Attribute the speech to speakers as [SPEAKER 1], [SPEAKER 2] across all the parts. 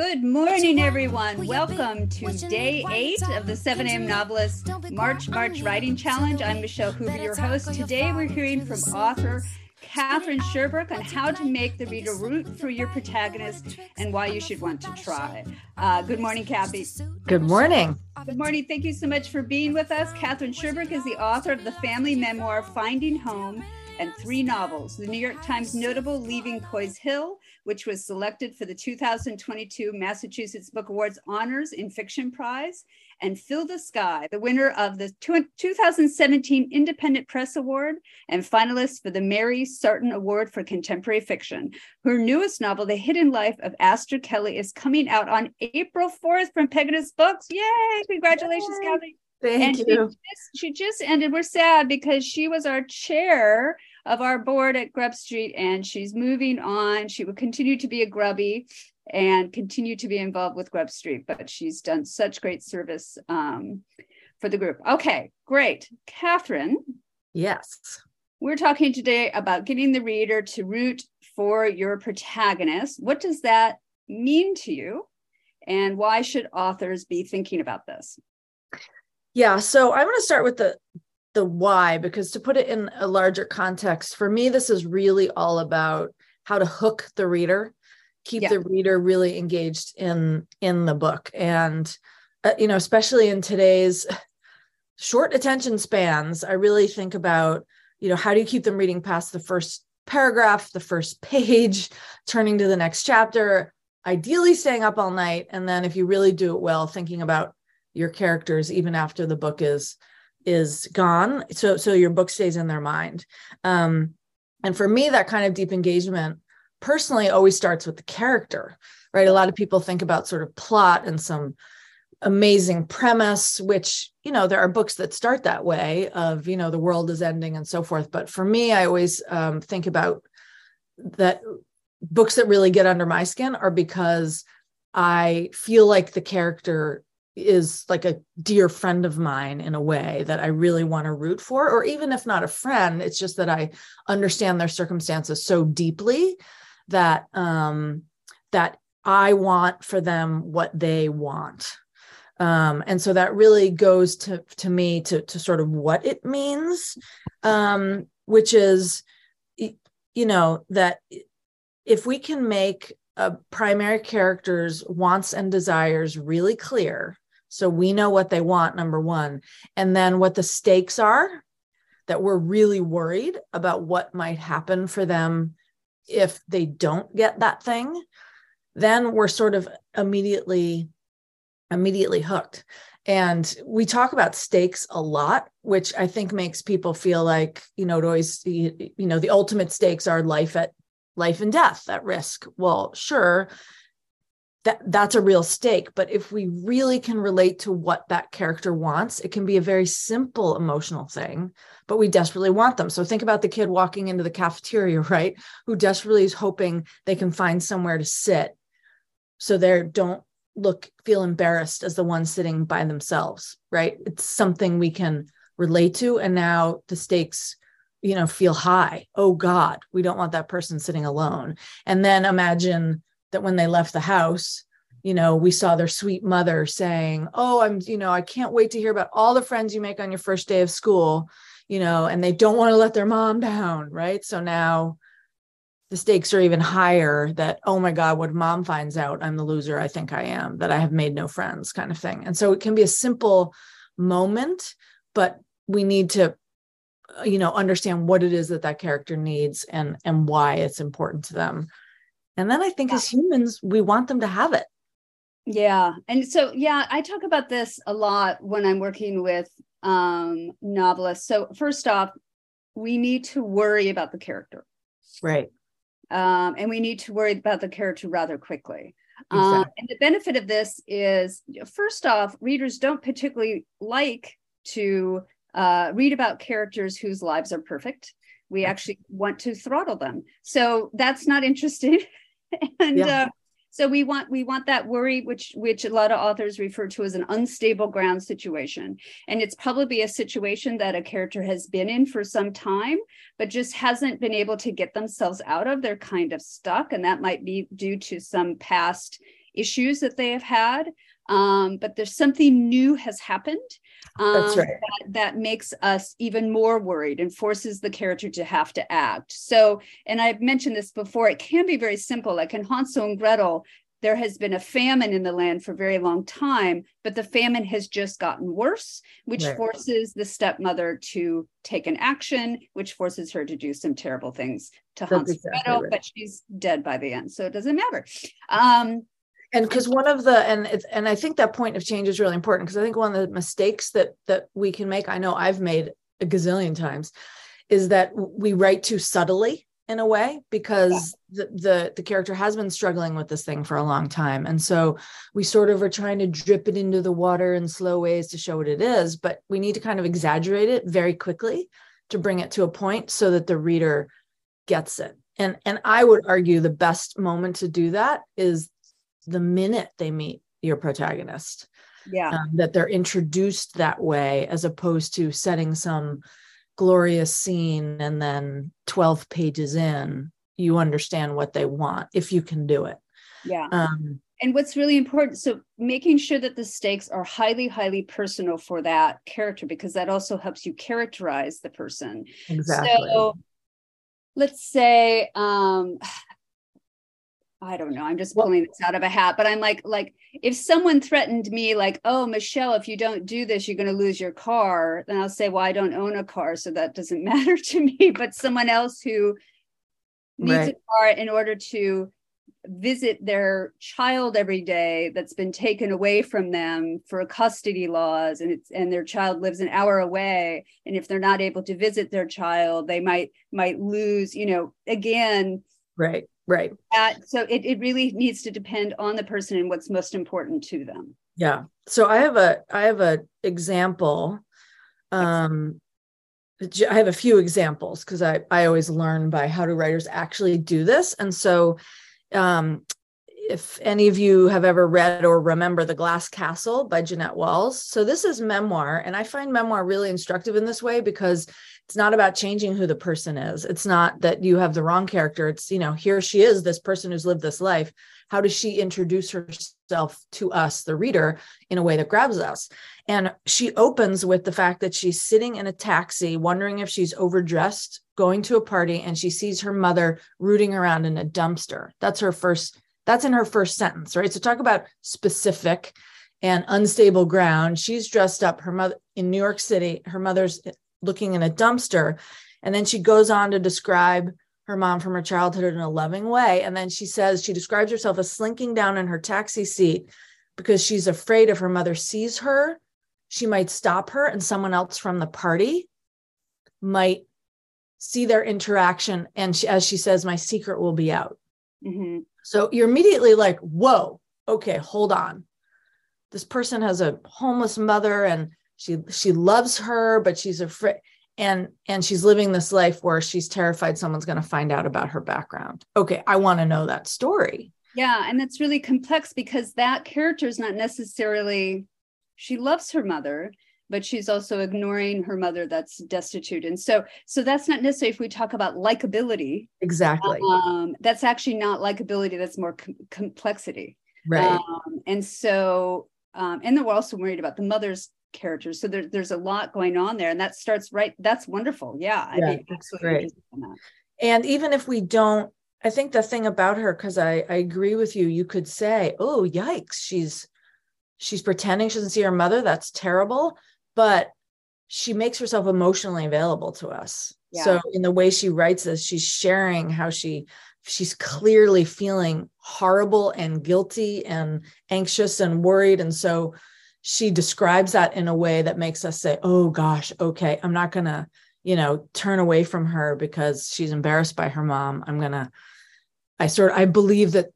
[SPEAKER 1] Good morning, everyone. Welcome to day eight of the 7 a.m. Novelist March March Writing Challenge. I'm Michelle Hoover, your host. Today, we're hearing from author Katherine Sherbrooke on how to make the reader root for your protagonist and why you should want to try. Uh, good morning, Kathy.
[SPEAKER 2] Good morning.
[SPEAKER 1] Good morning. Thank you so much for being with us. Katherine Sherbrooke is the author of the family memoir Finding Home and three novels. The New York Times notable Leaving Coy's Hill, which was selected for the 2022 Massachusetts Book Awards Honors in Fiction Prize, and Fill the Sky, the winner of the 2017 Independent Press Award and finalist for the Mary Sarton Award for Contemporary Fiction. Her newest novel, The Hidden Life of Aster Kelly, is coming out on April 4th from Pegasus Books. Yay! Congratulations,
[SPEAKER 2] Yay.
[SPEAKER 1] Kelly.
[SPEAKER 2] Thank
[SPEAKER 1] and
[SPEAKER 2] you.
[SPEAKER 1] She just, she just ended. We're sad because she was our chair of our board at GrubStreet and she's moving on. She will continue to be a Grubbie and continue to be involved with GrubStreet, but she's done such great service um, for the group. Okay, great. Katherine.
[SPEAKER 2] Yes.
[SPEAKER 1] We're talking today about getting the reader to root for your protagonist. What does that mean to you? And why should authors be thinking about this?
[SPEAKER 2] Yeah. So I'm going to start with the the why because to put it in a larger context, for me, this is really all about how to hook the reader, keep yeah. the reader really engaged in in the book, and uh, you know, especially in today's short attention spans, I really think about you know how do you keep them reading past the first paragraph, the first page, turning to the next chapter, ideally staying up all night, and then if you really do it well, thinking about your characters even after the book is is gone. So so your book stays in their mind. Um and for me that kind of deep engagement personally always starts with the character right? A lot of people think about sort of plot and some amazing premise which you know there are books that start that way of you know the world is ending and so forth. But for me i always um, think about that books that really get under my skin are because i feel like the character is like a dear friend of mine in a way that I really want to root for, or even if not a friend, it's just that I understand their circumstances so deeply that um, that I want for them what they want. Um, and so that really goes to to me to to sort of what it means, um, which is, you know, that if we can make a primary character's wants and desires really clear so we know what they want, number one. And then what the stakes are that we're really worried about what might happen for them if they don't get that thing. Then we're sort of immediately, immediately hooked. And we talk about stakes a lot, which I think makes people feel like, you know, it always, you know, the ultimate stakes are life at life and death at risk. Well, sure, that that's a real stake but if we really can relate to what that character wants it can be a very simple emotional thing but we desperately want them so think about the kid walking into the cafeteria right who desperately is hoping they can find somewhere to sit so they don't look feel embarrassed as the one sitting by themselves right it's something we can relate to and now the stakes you know feel high. Oh god we don't want that person sitting alone. And then imagine that when they left the house you know we saw their sweet mother saying oh i'm you know i can't wait to hear about all the friends you make on your first day of school you know and they don't want to let their mom down right? So now the stakes are even higher that oh my god what mom finds out i'm the loser i think i am that i have made no friends kind of thing. And so it can be a simple moment but we need to you know understand what it is that that character needs and and why it's important to them and then I think yeah. as humans, we want them to have it.
[SPEAKER 1] Yeah. And so, yeah, I talk about this a lot when I'm working with um, novelists. So, first off, we need to worry about the character.
[SPEAKER 2] Right.
[SPEAKER 1] Um, and we need to worry about the character rather quickly. Exactly. Um, and the benefit of this is first off, readers don't particularly like to uh, read about characters whose lives are perfect. We actually want to throttle them. So that's not interesting. and yeah. uh, so we want we want that worry which which a lot of authors refer to as an unstable ground situation and it's probably a situation that a character has been in for some time but just hasn't been able to get themselves out of they're kind of stuck and that might be due to some past issues that they have had um, but there's something new has happened
[SPEAKER 2] um, That's right.
[SPEAKER 1] that, that makes us even more worried and forces the character to have to act. So, and I've mentioned this before, it can be very simple. Like in Hansel and Gretel, there has been a famine in the land for a very long time, but the famine has just gotten worse, which right. forces the stepmother to take an action, which forces her to do some terrible things to That's Hansel exactly Gretel, right. but she's dead by the end, so it doesn't matter. Um,
[SPEAKER 2] and because one of the and it's and i think that point of change is really important because i think one of the mistakes that that we can make i know i've made a gazillion times is that we write too subtly in a way because yeah. the, the the character has been struggling with this thing for a long time and so we sort of are trying to drip it into the water in slow ways to show what it is but we need to kind of exaggerate it very quickly to bring it to a point so that the reader gets it and and i would argue the best moment to do that is the minute they meet your protagonist.
[SPEAKER 1] Yeah. Um,
[SPEAKER 2] that they're introduced that way as opposed to setting some glorious scene and then 12 pages in, you understand what they want if you can do it.
[SPEAKER 1] Yeah. Um, and what's really important so making sure that the stakes are highly highly personal for that character because that also helps you characterize the person
[SPEAKER 2] exactly
[SPEAKER 1] so let's say um I don't know. I'm just pulling this out of a hat, but I'm like, like if someone threatened me, like, oh, Michelle, if you don't do this, you're going to lose your car, then I'll say, well, I don't own a car, so that doesn't matter to me. But someone else who needs right. a car in order to visit their child every day that's been taken away from them for custody laws and it's and their child lives an hour away and if they're not able to visit their child they might might lose you know again
[SPEAKER 2] right Right.
[SPEAKER 1] Uh, so it, it really needs to depend on the person and what's most important to them.
[SPEAKER 2] Yeah. So I have a I have a example. Um I have a few examples because I, I always learn by how do writers actually do this. And so um, if any of you have ever read or remember The Glass Castle by Jeannette Walls. So this is memoir. And I find memoir really instructive in this way because it's not about changing who the person is it's not that you have the wrong character it's you know here she is this person who's lived this life how does she introduce herself to us the reader in a way that grabs us and she opens with the fact that she's sitting in a taxi wondering if she's overdressed going to a party and she sees her mother rooting around in a dumpster that's her first that's in her first sentence right so talk about specific and unstable ground she's dressed up her mother in new york city her mother's looking in a dumpster. And then she goes on to describe her mom from her childhood in a loving way. And then she says she describes herself as slinking down in her taxi seat because she's afraid if her mother sees her, she might stop her and someone else from the party might see their interaction. And she, as she says, my secret will be out. Mm-hmm. So you're immediately like, whoa, okay, hold on. This person has a homeless mother and she she loves her but she's afraid and and she's living this life where she's terrified someone's going to find out about her background okay i want to know that story
[SPEAKER 1] yeah and it's really complex because that character is not necessarily she loves her mother but she's also ignoring her mother that's destitute and so so that's not necessarily if we talk about likability
[SPEAKER 2] exactly
[SPEAKER 1] um, that's actually not likability that's more com- complexity
[SPEAKER 2] right um,
[SPEAKER 1] and so um, and then we're also worried about the mother's characters. So there, there's a lot going on there, and that starts right. That's wonderful. Yeah,
[SPEAKER 2] I yeah, great. And even if we don't, I think the thing about her, because I, I agree with you, you could say, "Oh, yikes, she's she's pretending she doesn't see her mother. That's terrible," but she makes herself emotionally available to us. Yeah. So in the way she writes this, she's sharing how she she's clearly feeling horrible and guilty and anxious and worried and so she describes that in a way that makes us say, oh gosh, okay, I'm not going to, you know, turn away from her because she's embarrassed by her mom. I'm going to, I sort of, I believe that,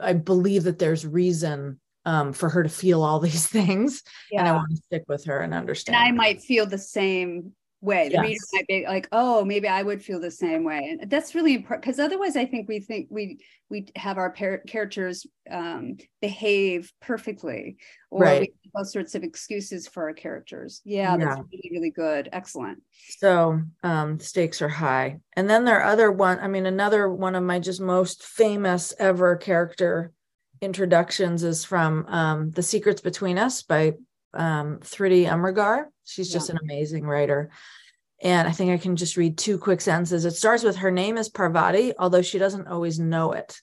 [SPEAKER 2] I believe that there's reason um, for her to feel all these things. Yeah. And I want to stick with her and understand.
[SPEAKER 1] And I might feel the same way. The yes. reader might be like, oh, maybe I would feel the same way. And that's really important because otherwise I think we think we we have our par- characters um, behave perfectly or right. we all sorts of excuses for our characters. Yeah, yeah, that's really, really good. Excellent.
[SPEAKER 2] So um, stakes are high. And then there are other one, I mean, another one of my just most famous ever character introductions is from um, The Secrets Between Us by um, Thrity Umrigar. She's just an amazing writer. And I think I can just read two quick sentences. It starts with her name is Parvati, although she doesn't always know it.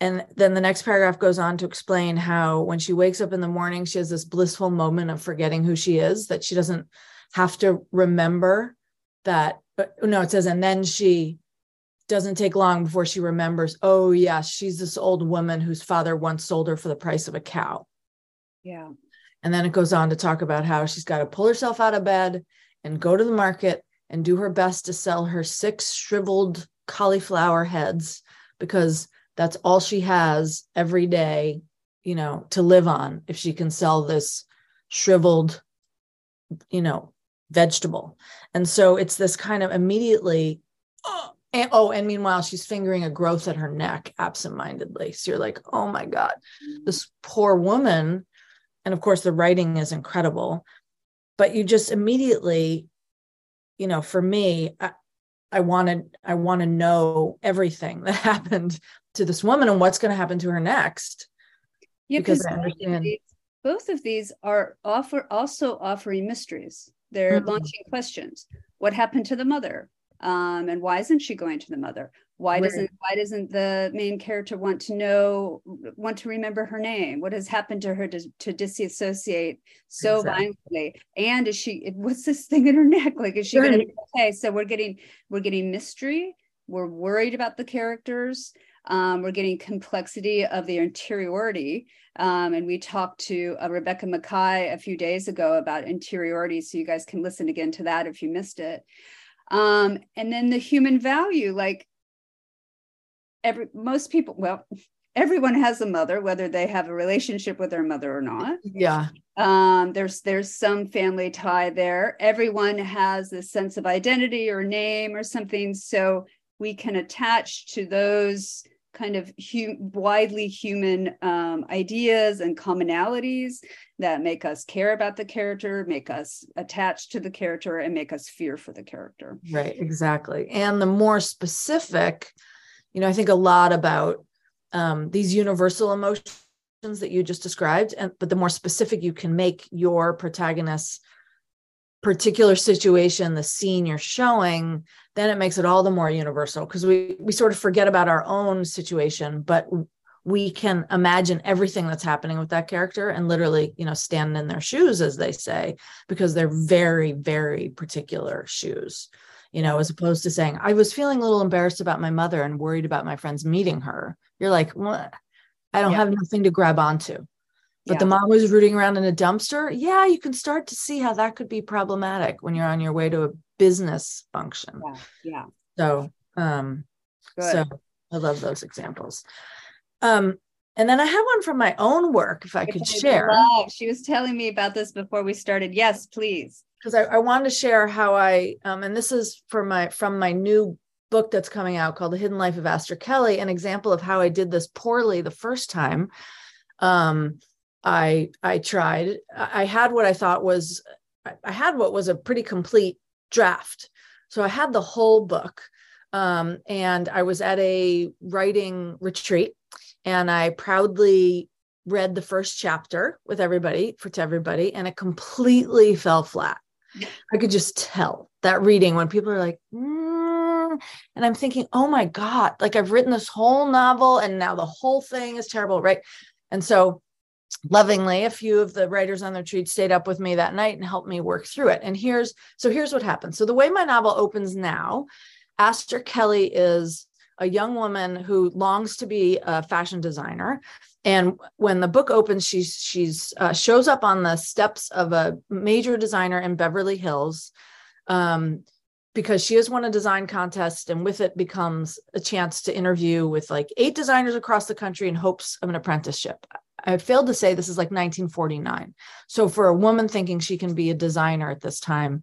[SPEAKER 2] And then the next paragraph goes on to explain how when she wakes up in the morning, she has this blissful moment of forgetting who she is, that she doesn't have to remember that. But no, it says, and then she doesn't take long before she remembers, oh, yes, she's this old woman whose father once sold her for the price of a cow.
[SPEAKER 1] Yeah.
[SPEAKER 2] And then it goes on to talk about how she's got to pull herself out of bed and go to the market and do her best to sell her six shriveled cauliflower heads because that's all she has every day, you know, to live on if she can sell this shriveled, you know, vegetable. And so it's this kind of immediately, oh, and, oh, and meanwhile, she's fingering a growth at her neck absentmindedly. So you're like, oh my God, this poor woman. And of course, the writing is incredible but you just immediately you know for me i, I wanted i want to know everything that happened to this woman and what's going to happen to her next
[SPEAKER 1] yeah because I understand both of these are offer also offering mysteries they're mm-hmm. launching questions what happened to the mother um, and why isn't she going to the mother? Why right. doesn't why doesn't the main character want to know want to remember her name? What has happened to her to, to disassociate so exactly. violently? And is she what's this thing in her neck? Like is she right. gonna be okay so we're getting we're getting mystery. We're worried about the characters. Um, we're getting complexity of the interiority. Um, and we talked to uh, rebecca makkai a few days ago about interiority so you guys can listen again to that if you missed it um, and then the human value like every most people well everyone has a mother whether they have a relationship with their mother or not.
[SPEAKER 2] Yeah.
[SPEAKER 1] Um, there's there's some family tie there. Everyone has a sense of identity or name or something so we can attach to those kind of widely human um, ideas and commonalities that make us care about the character make us attached to the character and make us fear for the character.
[SPEAKER 2] Right exactly. And the more specific you know i think a lot about um, these universal emotions that you just described and but the more specific you can make your protagonist's particular situation the scene you're showing then it makes it all the more universal because we we sort of forget about our own situation but we can imagine everything that's happening with that character and literally you know stand in their shoes as they say because they're very very particular shoes you know, as opposed to saying, I was feeling a little embarrassed about my mother and worried about my friends meeting her. You're like, what? I don't yeah. have nothing to grab onto. But yeah. the mom was rooting around in a dumpster. Yeah, you can start to see how that could be problematic when you're on your way to a business function.
[SPEAKER 1] Yeah. yeah.
[SPEAKER 2] So, um, Good. so I love those examples. Um, and then I have one from my own work, if I could share.
[SPEAKER 1] She was telling me about this before we started. Yes, please
[SPEAKER 2] because I, I wanted to share how I um, and this is for my from my new book that's coming out called The Hidden Life of Aster Kelly, an example of how I did this poorly the first time. Um, I I tried. I had what I thought was I had what was a pretty complete draft. So I had the whole book. Um, and I was at a writing retreat and I proudly read the first chapter with everybody for to everybody and it completely fell flat I could just tell that reading when people are like, mm, and I'm thinking, oh my God, like I've written this whole novel and now the whole thing is terrible, right? And so lovingly, a few of the writers on the retreat stayed up with me that night and helped me work through it. And here's so here's what happened. So the way my novel opens now, Aster Kelly is a young woman who longs to be a fashion designer and when the book opens she's she's uh, shows up on the steps of a major designer in beverly hills um, because she has won a design contest and with it becomes a chance to interview with like eight designers across the country in hopes of an apprenticeship i failed to say this is like 1949 so for a woman thinking she can be a designer at this time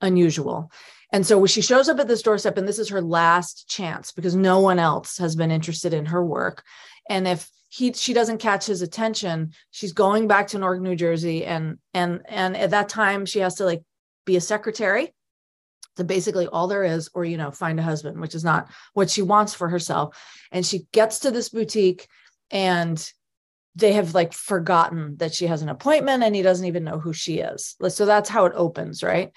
[SPEAKER 2] unusual. And so she shows up at this doorstep and this is her last chance because no one else has been interested in her work. And if he she doesn't catch his attention she's going back to newark new jersey and and and at that time she has to like be a secretary so basically all there is or you know find a husband which is not what she wants for herself. And she gets to this boutique and they have like forgotten that she has an appointment and he doesn't even know who she is. So that's how it opens, right?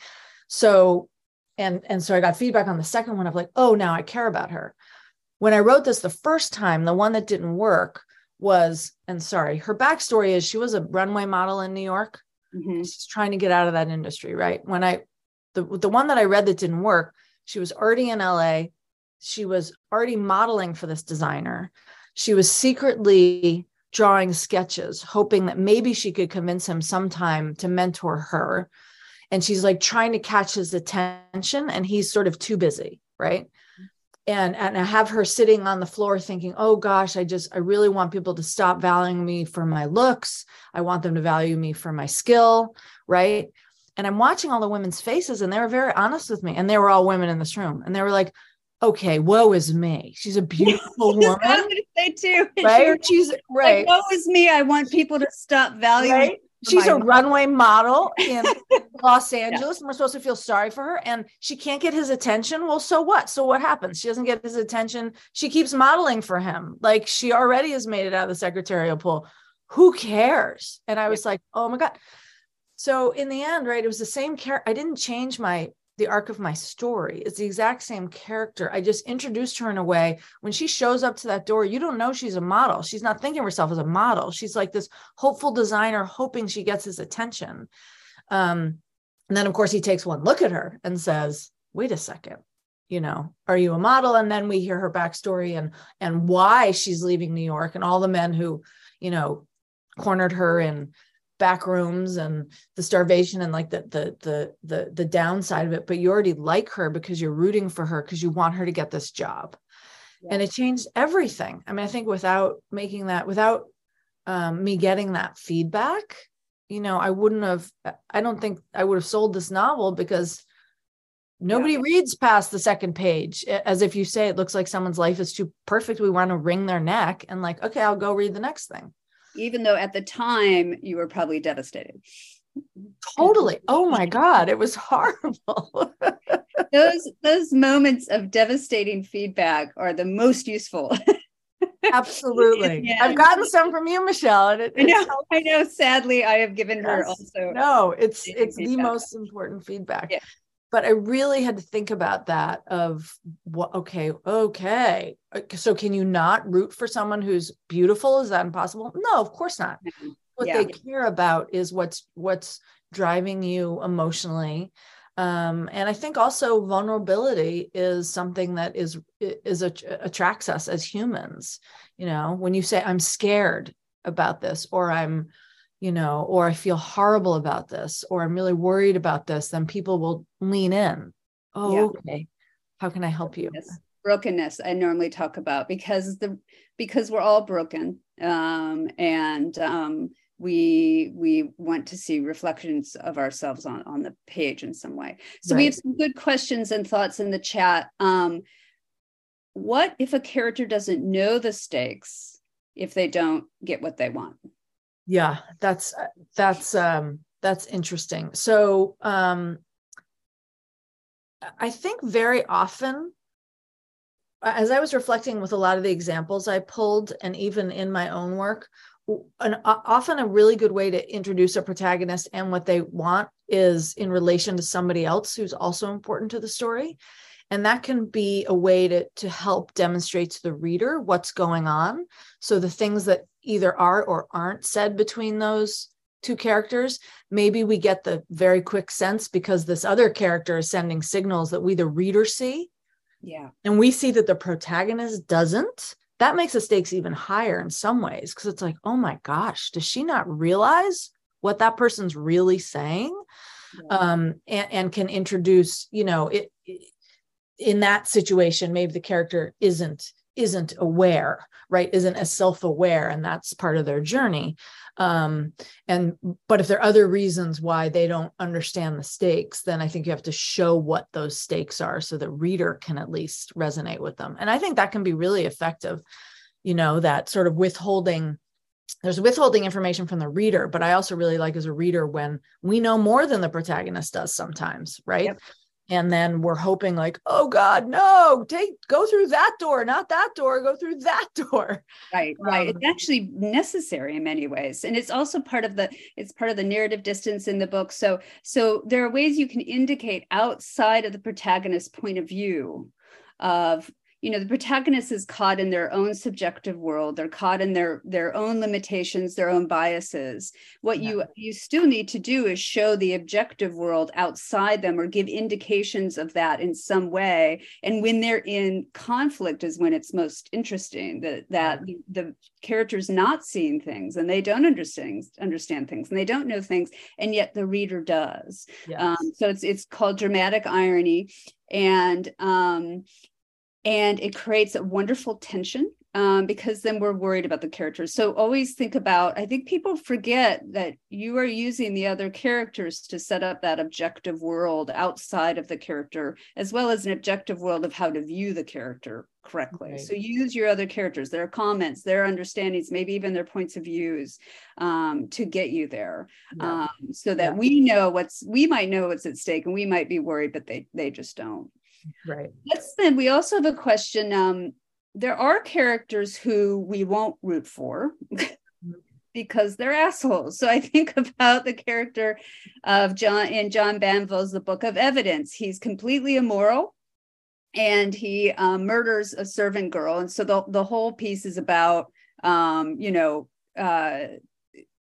[SPEAKER 2] So and and so I got feedback on the second one of like, oh, now I care about her. When I wrote this the first time, the one that didn't work was, and sorry, her backstory is she was a runway model in New York. Mm-hmm. She's trying to get out of that industry, right? When I the the one that I read that didn't work, she was already in LA. She was already modeling for this designer. She was secretly drawing sketches, hoping that maybe she could convince him sometime to mentor her. And she's like trying to catch his attention, and he's sort of too busy, right? And, and I have her sitting on the floor thinking, oh gosh, I just, I really want people to stop valuing me for my looks. I want them to value me for my skill, right? And I'm watching all the women's faces, and they were very honest with me. And they were all women in this room. And they were like, okay, woe is me. She's a beautiful woman. I'm
[SPEAKER 1] going to say too.
[SPEAKER 2] Right? She's right.
[SPEAKER 1] Like, woe is me. I want people to stop valuing. Right?
[SPEAKER 2] She's a runway model in Los Angeles, yeah. and we're supposed to feel sorry for her. And she can't get his attention. Well, so what? So what happens? She doesn't get his attention. She keeps modeling for him. Like she already has made it out of the secretarial pool. Who cares? And I was yeah. like, oh my God. So in the end, right, it was the same care. I didn't change my the arc of my story. It's the exact same character. I just introduced her in a way when she shows up to that door, you don't know she's a model. She's not thinking of herself as a model. She's like this hopeful designer hoping she gets his attention. Um, and then, of course, he takes one look at her and says, wait a second, you know, are you a model? And then we hear her backstory and and why she's leaving New York and all the men who, you know, cornered her and back rooms and the starvation and like the the the the the downside of it but you already like her because you're rooting for her because you want her to get this job yeah. and it changed everything i mean i think without making that without um, me getting that feedback you know i wouldn't have i don't think i would have sold this novel because nobody yeah. reads past the second page as if you say it looks like someone's life is too perfect we want to wring their neck and like okay i'll go read the next thing
[SPEAKER 1] even though at the time you were probably devastated.
[SPEAKER 2] Totally. Oh my God, it was horrible.
[SPEAKER 1] those those moments of devastating feedback are the most useful.
[SPEAKER 2] Absolutely. Yeah. I've gotten some from you, Michelle. And it,
[SPEAKER 1] I know, I know. Sadly, I have given her also.
[SPEAKER 2] No, it's it's feedback. the most important feedback. Yeah but I really had to think about that of what okay, okay. Uh, so can you not root for someone who's beautiful? Is that impossible? No, of course not. Mm-hmm. What yeah. they care about is what's what's driving you emotionally. Um, and I think also vulnerability is something that is is a, attracts us as humans. You know, when you say I'm scared about this or I'm you know, or I feel horrible about this, or I'm really worried about this, then people will lean in. Oh, yeah. okay. How can I help you?
[SPEAKER 1] Brokenness I normally talk about because the because we're all broken. Um, and um, we we want to see reflections of ourselves on on the page in some way. So right. we have some good questions and thoughts in the chat. Um, what if a character doesn't know the stakes if they don't get what they want?
[SPEAKER 2] Yeah that's that's um that's interesting. So um i think very often as i was reflecting with a lot of the examples i pulled and even in my own work an often a really good way to introduce a protagonist and what they want is in relation to somebody else who's also important to the story. And that can be a way to, to help demonstrate to the reader what's going on. So the things that either are or aren't said between those two characters. Maybe we get the very quick sense because this other character is sending signals that we the reader see.
[SPEAKER 1] Yeah.
[SPEAKER 2] And we see that the protagonist doesn't. That makes the stakes even higher in some ways because it's like oh my gosh does she not realize what that person's really saying? Yeah. um and, and can introduce you know it, it in that situation maybe the character isn't isn't aware right? Isn't as self-aware and that's part of their journey. Um, and but if there are other reasons why they don't understand the stakes then i think you have to show what those stakes are so the reader can at least resonate with them. And i think that can be really effective you know that sort of withholding there's withholding information from the reader but i also really like as a reader when we know more than the protagonist does sometimes right? Yep and then we're hoping like oh god no take go through that door not that door go through that door.
[SPEAKER 1] Right right. Um, it's actually necessary in many ways and it's also part of the it's part of the narrative distance in the book. So so there are ways you can indicate outside of the protagonist's point of view of you know the protagonist is caught in their own subjective world. They're caught in their their own limitations their own biases. What yeah. you you still need to do is show the objective world outside them or give indications of that in some way. And when they're in conflict is when it's most interesting that that the, the characters not seeing things and they don't understand understand things and they don't know things and yet the reader does. Yes. um, so it's it's called dramatic irony. And um, and it creates a wonderful tension um, because then we're worried about the characters. So always think about, I think people forget that you are using the other characters to set up that objective world outside of the character, as well as an objective world of how to view the character correctly. So use your other characters, their comments, their understandings, maybe even their points of views um, to get you there. Yeah. Um, so that yeah. we know what's, we might know what's at stake and we might be worried, but they, they just don't.
[SPEAKER 2] Right.
[SPEAKER 1] Let's then, we also have a question. Um, there are characters who we won't root for because they're assholes. So I think about the character of John in John Banville's The Book of Evidence. He's completely immoral and he um, murders a servant girl. And so the, the whole piece is about, um, you know, uh,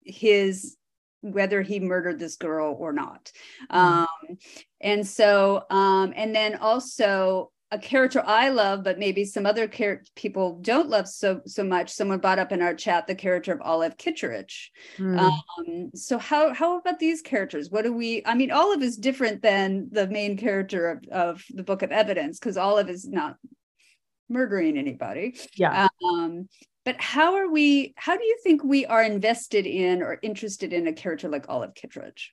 [SPEAKER 1] his whether he murdered this girl or not. Mm. Um, and so, um, and then also a character I love, but maybe some other char- people don't love so so much. Someone brought up in our chat the character of Olive Kitteridge. Mm. Um, so how how about these characters? What do we? I mean, Olive is different than the main character of, of the Book of Evidence because Olive is not murdering anybody.
[SPEAKER 2] Yeah.
[SPEAKER 1] Um, but how are we? How do you think we are invested in or interested in a character like Olive Kitteridge?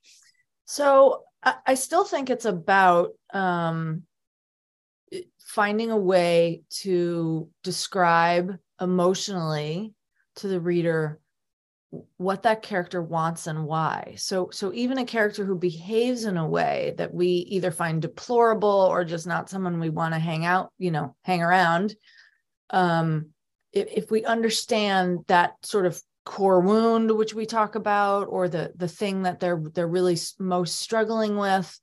[SPEAKER 2] So I still think it's about um, finding a way to describe emotionally to the reader what that character wants and why so so even a character who behaves in a way that we either find deplorable or just not someone we want to hang out you know hang around um if, if we understand that sort of core wound which we talk about or the the thing that they're they're really most struggling with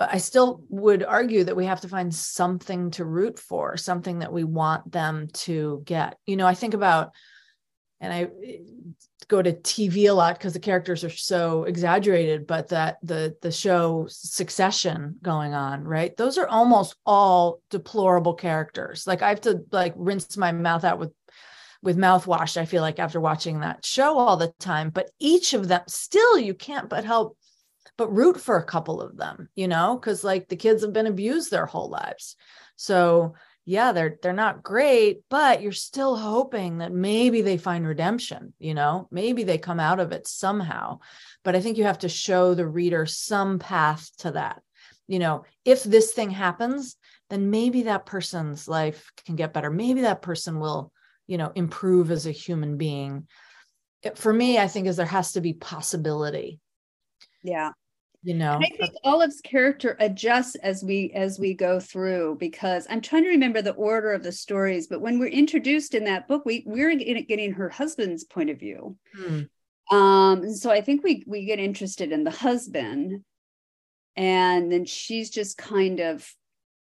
[SPEAKER 2] I still would argue that we have to find something to root for, something that we want them to get. You know, I think about, and I go to TV a lot because the characters are so exaggerated, but that the the show Succession going on, right? Those are almost all deplorable characters. Like I have to like rinse my mouth out with with mouthwash. I feel like after watching that show all the time, but each of them still you can't but help but root for a couple of them, you know, because like the kids have been abused their whole lives. So yeah, they're they're not great, but you're still hoping that maybe they find redemption, you know, maybe they come out of it somehow. But I think you have to show the reader some path to that. You know, if this thing happens, then maybe that person's life can get better. Maybe that person will, you know, improve as a human being. It, for me, I think is there has to be possibility.
[SPEAKER 1] Yeah
[SPEAKER 2] you know
[SPEAKER 1] and i think olive's character adjusts as we as we go through because i'm trying to remember the order of the stories but when we're introduced in that book we we're getting her husband's point of view hmm. um so i think we we get interested in the husband and then she's just kind of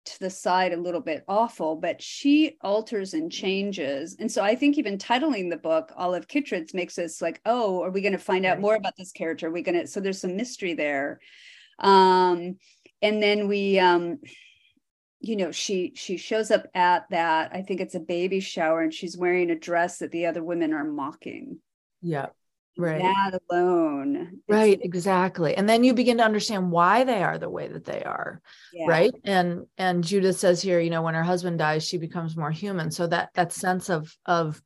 [SPEAKER 1] to the side a little bit awful, but she alters and changes. And so I think even titling the book Olive Kitteridge makes us like, oh, are we going to find out more about this character? Are we going to? So there's some mystery there. Um, and then we, um, you know, she she shows up at that. I think it's a baby shower, and she's wearing a dress that the other women are mocking.
[SPEAKER 2] Yeah right.
[SPEAKER 1] that alone.
[SPEAKER 2] Right exactly and then you begin to understand why they are the way that they are yeah. right? And and judith says here you know when her husband dies she becomes more human so that that sense of of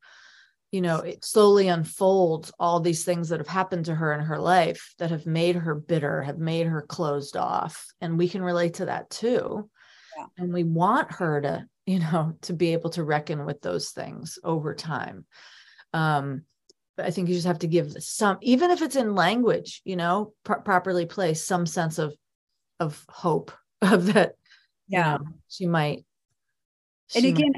[SPEAKER 2] you know it slowly unfolds all these things that have happened to her in her life that have made her bitter have made her closed off and we can relate to that too. Yeah. and we want her to you know to be able to reckon with those things over time. Um but I think you just have to give some, even if it's in language, you know, properly placed, some sense of of hope of that
[SPEAKER 1] yeah
[SPEAKER 2] you know, she might
[SPEAKER 1] and again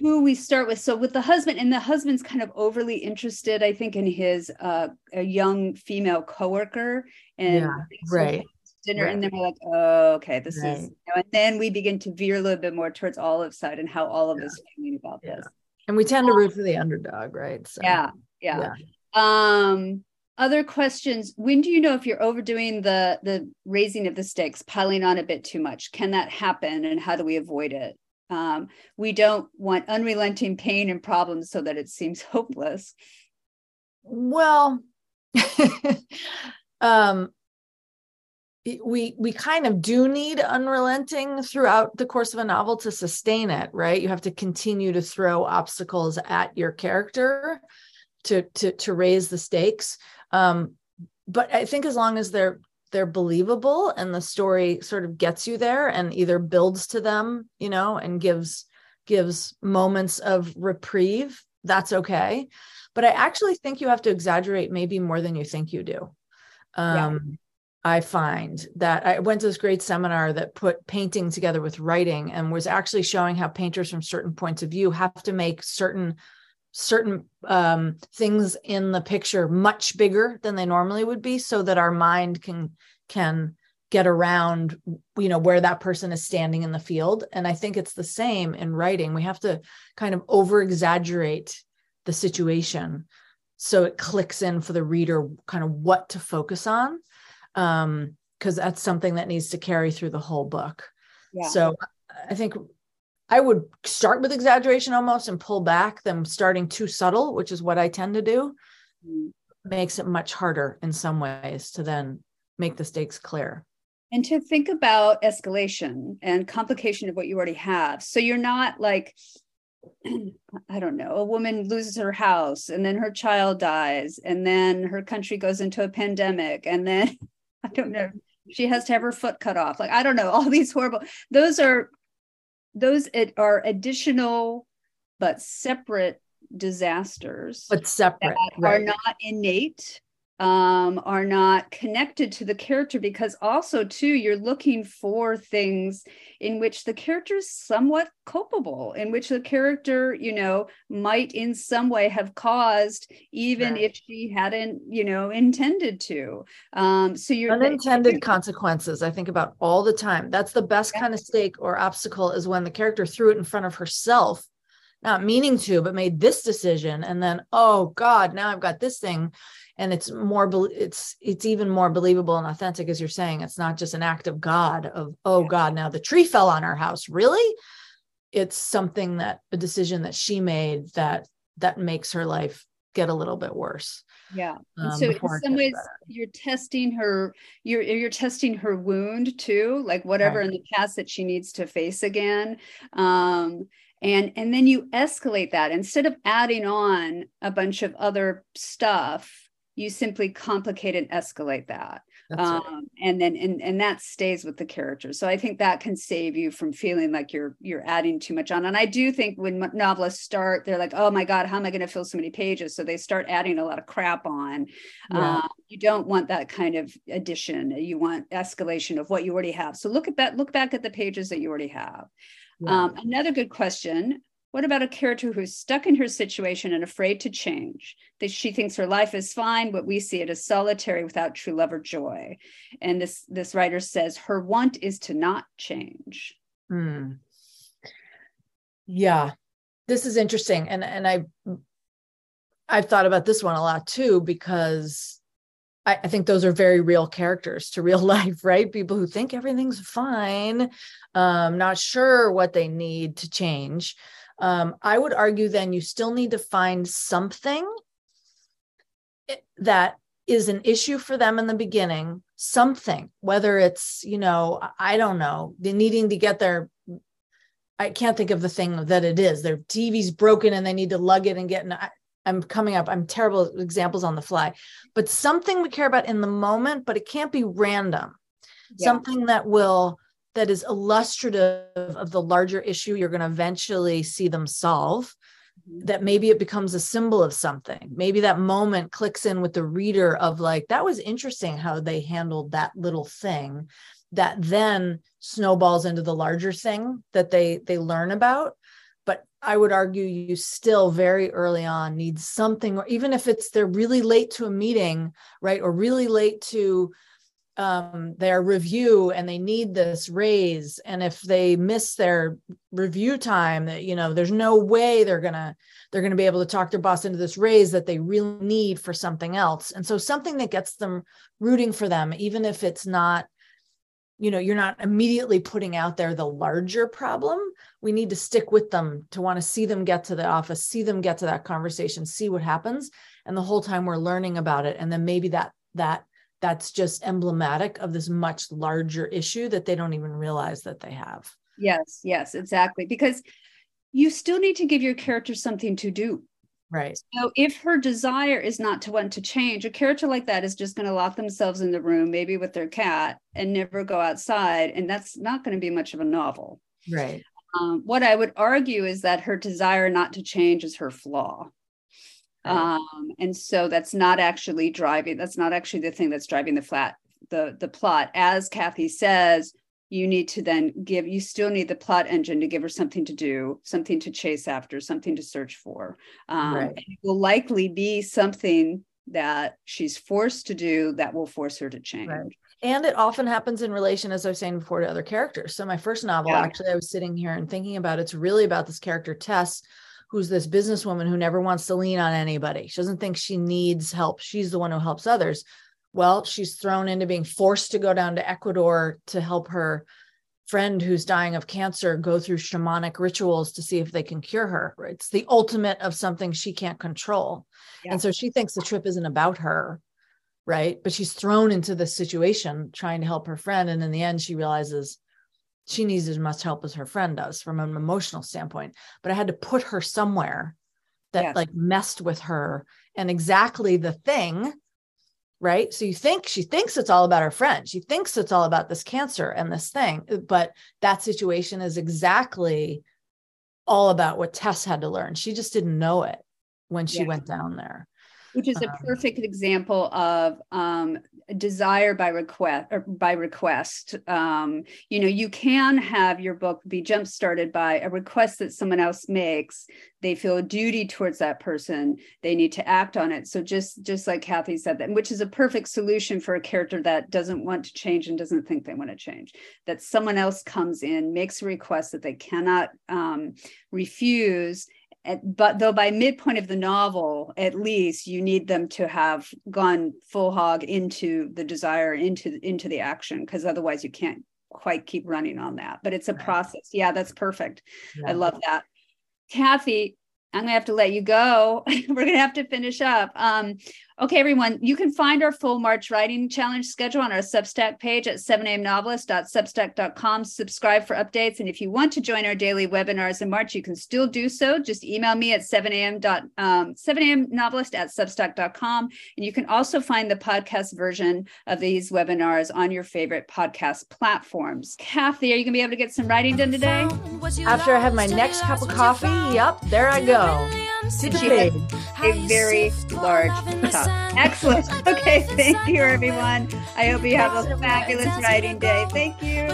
[SPEAKER 1] who we start with so with the husband and the husband's kind of overly interested i think in his uh a young female coworker and
[SPEAKER 2] yeah, right
[SPEAKER 1] dinner
[SPEAKER 2] right.
[SPEAKER 1] and then we're like oh okay this right. is you know, and then we begin to veer a little bit more towards olive's side and how olive yeah. is feeling about yeah. this
[SPEAKER 2] and we tend to root for the underdog right
[SPEAKER 1] so, yeah, yeah. Yeah. Um other questions. When do you know if you're overdoing the the raising of the stakes piling on a bit too much? Can that happen and how do we avoid it? Um, we don't want unrelenting pain and problems so that it seems hopeless.
[SPEAKER 2] Well, um, we we kind of do need unrelenting throughout the course of a novel to sustain it, right? You have to continue to throw obstacles at your character to to to raise the stakes. Um, but I think as long as they're they're believable and the story sort of gets you there and either builds to them you know and gives gives moments of reprieve that's okay but i actually think you have to exaggerate maybe more than you think you do um yeah. i find that i went to this great seminar that put painting together with writing and was actually showing how painters from certain points of view have to make certain certain um, things in the picture much bigger than they normally would be so that our mind can can get around you know where that person is standing in the field. And i think it's the same in writing. We have to kind of over exaggerate the situation so it clicks in for the reader kind of what to focus on um because that's something that needs to carry through the whole book. Yeah. so i think I would start with exaggeration almost and pull back, them starting too subtle, which is what I tend to do. Mm. Makes it much harder in some ways to then make the stakes clear.
[SPEAKER 1] And to think about escalation and complication of what you already have. So you're not like, I don't know, a woman loses her house and then her child dies and then her country goes into a pandemic and then I don't know, she has to have her foot cut off. Like, I don't know, all these horrible, those are those are additional but separate disasters
[SPEAKER 2] but separate
[SPEAKER 1] right. are not innate um, are not connected to the character because also too you're looking for things in which the character is somewhat culpable in which the character you know might in some way have caused even right. if she hadn't you know intended to um so you're
[SPEAKER 2] unintended consequences i think about all the time that's the best yeah. kind of stake or obstacle is when the character threw it in front of herself not meaning to but made this decision and then oh god now i've got this thing and it's more it's it's even more believable and authentic as you're saying. It's not just an act of god of oh god now the tree fell on our house. Really? It's something that a decision that she made that that makes her life get a little bit worse
[SPEAKER 1] yeah. Um, so in some ways better. you're testing her you're you're testing her wound too like whatever right. in the past that she needs to face again. Um and and then you escalate that. Instead of adding on a bunch of other stuff you simply complicate and escalate that um, right. and then and, and that stays with the character. So i think that can save you from feeling like you're you're adding too much on. And i do think when novelists start they're like oh my god how am i going to fill so many pages? So they start adding a lot of crap on. Yeah. uh, you don't want that kind of addition. You want escalation of what you already have. So look at that look back at the pages that you already have. Yeah. um, another good question what about a character who's stuck in her situation and afraid to change? That she thinks her life is fine, but we see it as solitary without true love or joy. And this this writer says her want is to not change.
[SPEAKER 2] Hmm. Yeah, this is interesting, and and I I've thought about this one a lot too because I, I, think those are very real characters to real life, right? People who think everything's fine, um, not sure what they need to change um, I would argue then you still need to find something that is an issue for them in the beginning, something, whether it's, you know, I don't know, the needing to get their I can't think of the thing that it is. Their TV's broken and they need to lug it and get. I, I'm coming up. I'm terrible examples on the fly, but something we care about in the moment, but it can't be random. Yeah. Something that will that is illustrative of the larger issue you're going to eventually see them solve mm-hmm. that maybe it becomes a symbol of something maybe that moment clicks in with the reader of like that was interesting how they handled that little thing that then snowballs into the larger thing that they they learn about but i would argue you still very early on need something or even if it's they're really late to a meeting right or really late to um, their review and they need this raise. And if they miss their review time that you know there's no way they're gonna they're gonna be able to talk their boss into this raise that they really need for something else. And so something that gets them rooting for them even if it's not you know you're not immediately putting out there the larger problem we need to stick with them to want to see them get to the office see them get to that conversation see what happens. And the whole time we're learning about it. And then maybe that that that's just emblematic of this much larger issue that they don't even realize that they have.
[SPEAKER 1] Yes, yes, exactly. Because you still need to give your character something to do.
[SPEAKER 2] Right.
[SPEAKER 1] So if her desire is not to want to change, a character like that is just going to lock themselves in the room, maybe with their cat, and never go outside. And that's not going to be much of a novel.
[SPEAKER 2] Right.
[SPEAKER 1] Um, what I would argue is that her desire not to change is her flaw. Um, and so that's not actually driving, that's not actually the thing that's driving the flat, the, the plot. As Kathy says, you need to then give, you still need the plot engine to give her something to do, something to chase after, something to search for. Um, right. It will likely be something that she's forced to do that will force her to change. Right.
[SPEAKER 2] And it often happens in relation, as I was saying before, to other characters. So my first novel, yeah. actually, I was sitting here and thinking about it's really about this character Tess, who's this businesswoman who never wants to lean on anybody. She doesn't think she needs help. She's the one who helps others. Well, she's thrown into being forced to go down to Ecuador to help her friend who's dying of cancer go through shamanic rituals to see if they can cure her. It's the ultimate of something she can't control. Yeah. And so she thinks the trip isn't about her, right? But she's thrown into this situation trying to help her friend. And in the end, she realizes she needs as much help as her friend does from an emotional standpoint but i had to put her somewhere that yes. like messed with her and exactly the thing right? So you think she thinks it's all about her friend. She thinks it's all about this cancer and this thing uh, but that situation is exactly all about what tess had to learn. She just didn't know it when she went down there
[SPEAKER 1] which is a um, perfect example of um, desire by request or by request. Um, you know you can have your book be jump started by a request that someone else makes. They feel a duty towards that person. They need to act on it. So just just like kathy said that which is a perfect solution for a character that doesn't want to change and doesn't think they want to change. That someone else comes in makes a request that they cannot um, refuse but though by midpoint of the novel at least you need them to have gone full hog into the desire into into the action because otherwise you can't quite keep running on that. But it's a process. Yeah that's perfect. Yeah. i love that. Kathy i'm gonna have to let you go. We're gonna have to finish up. Um, Okay, everyone, you can find our full March Writing Challenge schedule on our Substack page at 7amnovelist.substack.com. Subscribe for updates. And if you want to join our daily webinars in March, you can still do so. Just email me at 7am, um, 7amnovelist at substack.com. And you can also find the podcast version of these webinars on your favorite podcast platforms. Kathy, are you going to be able to get some writing done today?
[SPEAKER 2] After I have my next cup of coffee, yep, there I go
[SPEAKER 1] today. A very large cup. Excellent. Okay, thank you, everyone. I hope you have a fabulous writing day. Thank you.